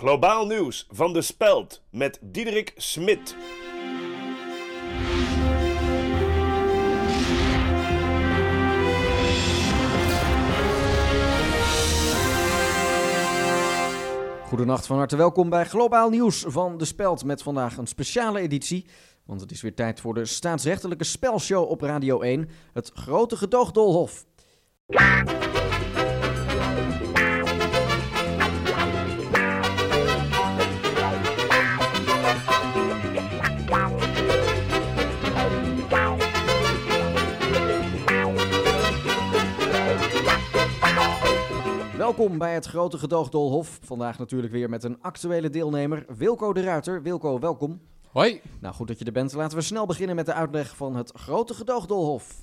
Globaal nieuws van de Speld met Diederik Smit. Goedenacht, van harte welkom bij Globaal Nieuws van De Speld met vandaag een speciale editie. Want het is weer tijd voor de staatsrechtelijke spelshow op Radio 1, het grote gedoogdolhof. Welkom bij het grote gedoogdolhof. Vandaag natuurlijk weer met een actuele deelnemer, Wilco de Ruiter. Wilco, welkom. Hoi. Nou, goed dat je er bent. Laten we snel beginnen met de uitleg van het grote gedoogdolhof.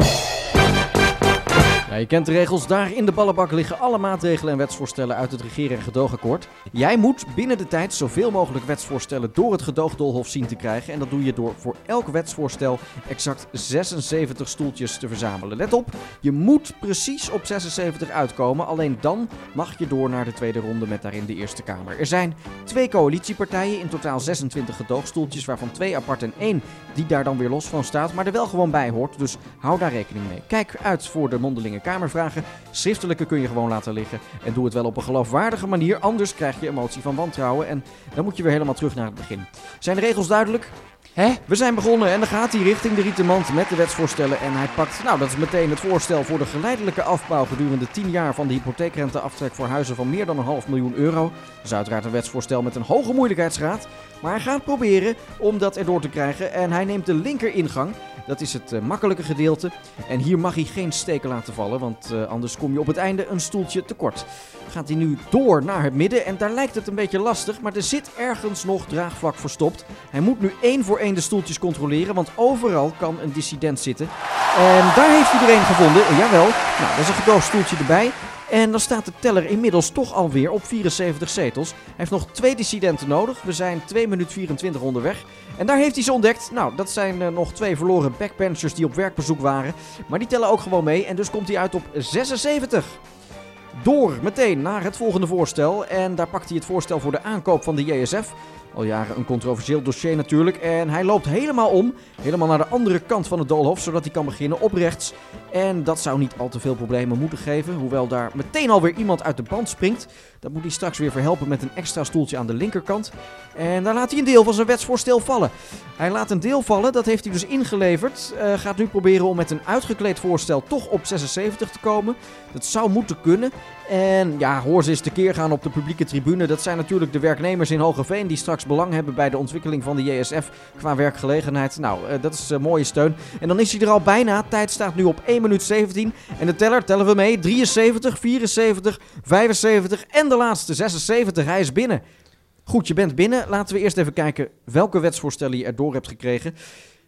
Ja, je kent de regels. Daar in de ballenbak liggen alle maatregelen en wetsvoorstellen uit het regeer- en gedoogakkoord. Jij moet binnen de tijd zoveel mogelijk wetsvoorstellen door het gedoogdolhof zien te krijgen. En dat doe je door voor elk wetsvoorstel exact 76 stoeltjes te verzamelen. Let op, je moet precies op 76 uitkomen. Alleen dan mag je door naar de tweede ronde met daarin de Eerste Kamer. Er zijn twee coalitiepartijen, in totaal 26 gedoogstoeltjes, waarvan twee apart en één die daar dan weer los van staat, maar er wel gewoon bij hoort. Dus hou daar rekening mee. Kijk uit voor de mondelinge Kamervragen. Schriftelijke kun je gewoon laten liggen. En doe het wel op een geloofwaardige manier, anders krijg je emotie van wantrouwen. En dan moet je weer helemaal terug naar het begin. Zijn de regels duidelijk? Hè? We zijn begonnen en dan gaat hij richting de rietenmand met de wetsvoorstellen. En hij pakt, nou dat is meteen het voorstel voor de geleidelijke afbouw gedurende 10 jaar van de hypotheekrenteaftrek voor huizen van meer dan een half miljoen euro. Dat is uiteraard een wetsvoorstel met een hoge moeilijkheidsgraad. Maar hij gaat proberen om dat erdoor te krijgen en hij neemt de linker ingang. Dat is het uh, makkelijke gedeelte. En hier mag hij geen steken laten vallen, want uh, anders kom je op het einde een stoeltje tekort. Gaat hij nu door naar het midden en daar lijkt het een beetje lastig, maar er zit ergens nog draagvlak verstopt. Hij moet nu één voor één de stoeltjes controleren, want overal kan een dissident zitten. En daar heeft er één gevonden, jawel. Nou, dat is een gedoogstoeltje erbij. En dan staat de teller inmiddels toch alweer op 74 zetels. Hij heeft nog twee dissidenten nodig. We zijn 2 minuten 24 onderweg. En daar heeft hij ze ontdekt. Nou, dat zijn uh, nog twee verloren backbenchers die op werkbezoek waren. Maar die tellen ook gewoon mee. En dus komt hij uit op 76. Door meteen naar het volgende voorstel. En daar pakt hij het voorstel voor de aankoop van de JSF. Al jaren een controversieel dossier natuurlijk. En hij loopt helemaal om. Helemaal naar de andere kant van het doolhof. Zodat hij kan beginnen op rechts. En dat zou niet al te veel problemen moeten geven. Hoewel daar meteen alweer iemand uit de band springt. Dat moet hij straks weer verhelpen met een extra stoeltje aan de linkerkant. En daar laat hij een deel van zijn wetsvoorstel vallen. Hij laat een deel vallen, dat heeft hij dus ingeleverd. Uh, gaat nu proberen om met een uitgekleed voorstel toch op 76 te komen. Dat zou moeten kunnen. En ja, hoor ze eens tekeer gaan op de publieke tribune. Dat zijn natuurlijk de werknemers in Hogeveen die straks belang hebben bij de ontwikkeling van de JSF qua werkgelegenheid. Nou, uh, dat is een mooie steun. En dan is hij er al bijna. Tijd staat nu op 1 minuut 17. En de teller tellen we mee. 73, 74, 75 en de laatste 76. Hij is binnen. Goed, je bent binnen. Laten we eerst even kijken welke wetsvoorstellen je erdoor hebt gekregen.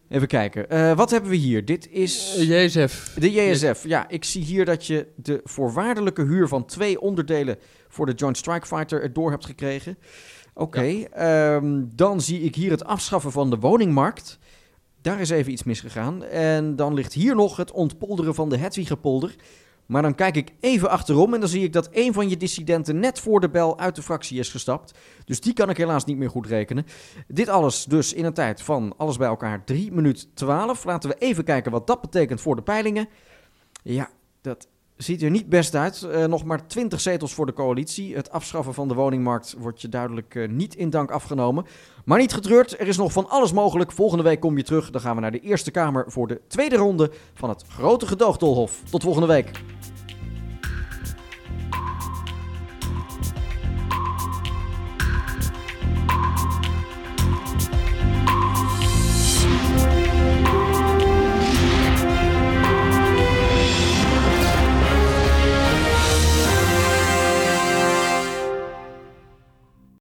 Even kijken. Uh, wat hebben we hier? Dit is... JSF. De JSF. Ja, ik zie hier dat je de voorwaardelijke huur van twee onderdelen voor de Joint Strike Fighter erdoor hebt gekregen. Oké. Okay. Ja. Um, dan zie ik hier het afschaffen van de woningmarkt. Daar is even iets misgegaan. En dan ligt hier nog het ontpolderen van de Hedwiggepolder. Maar dan kijk ik even achterom en dan zie ik dat een van je dissidenten net voor de bel uit de fractie is gestapt. Dus die kan ik helaas niet meer goed rekenen. Dit alles dus in een tijd van alles bij elkaar 3 minuten 12. Laten we even kijken wat dat betekent voor de peilingen. Ja, dat ziet er niet best uit. Uh, nog maar 20 zetels voor de coalitie. Het afschaffen van de woningmarkt wordt je duidelijk uh, niet in dank afgenomen. Maar niet getreurd, er is nog van alles mogelijk. Volgende week kom je terug. Dan gaan we naar de Eerste Kamer voor de tweede ronde van het grote gedoogdolhof. Tot volgende week.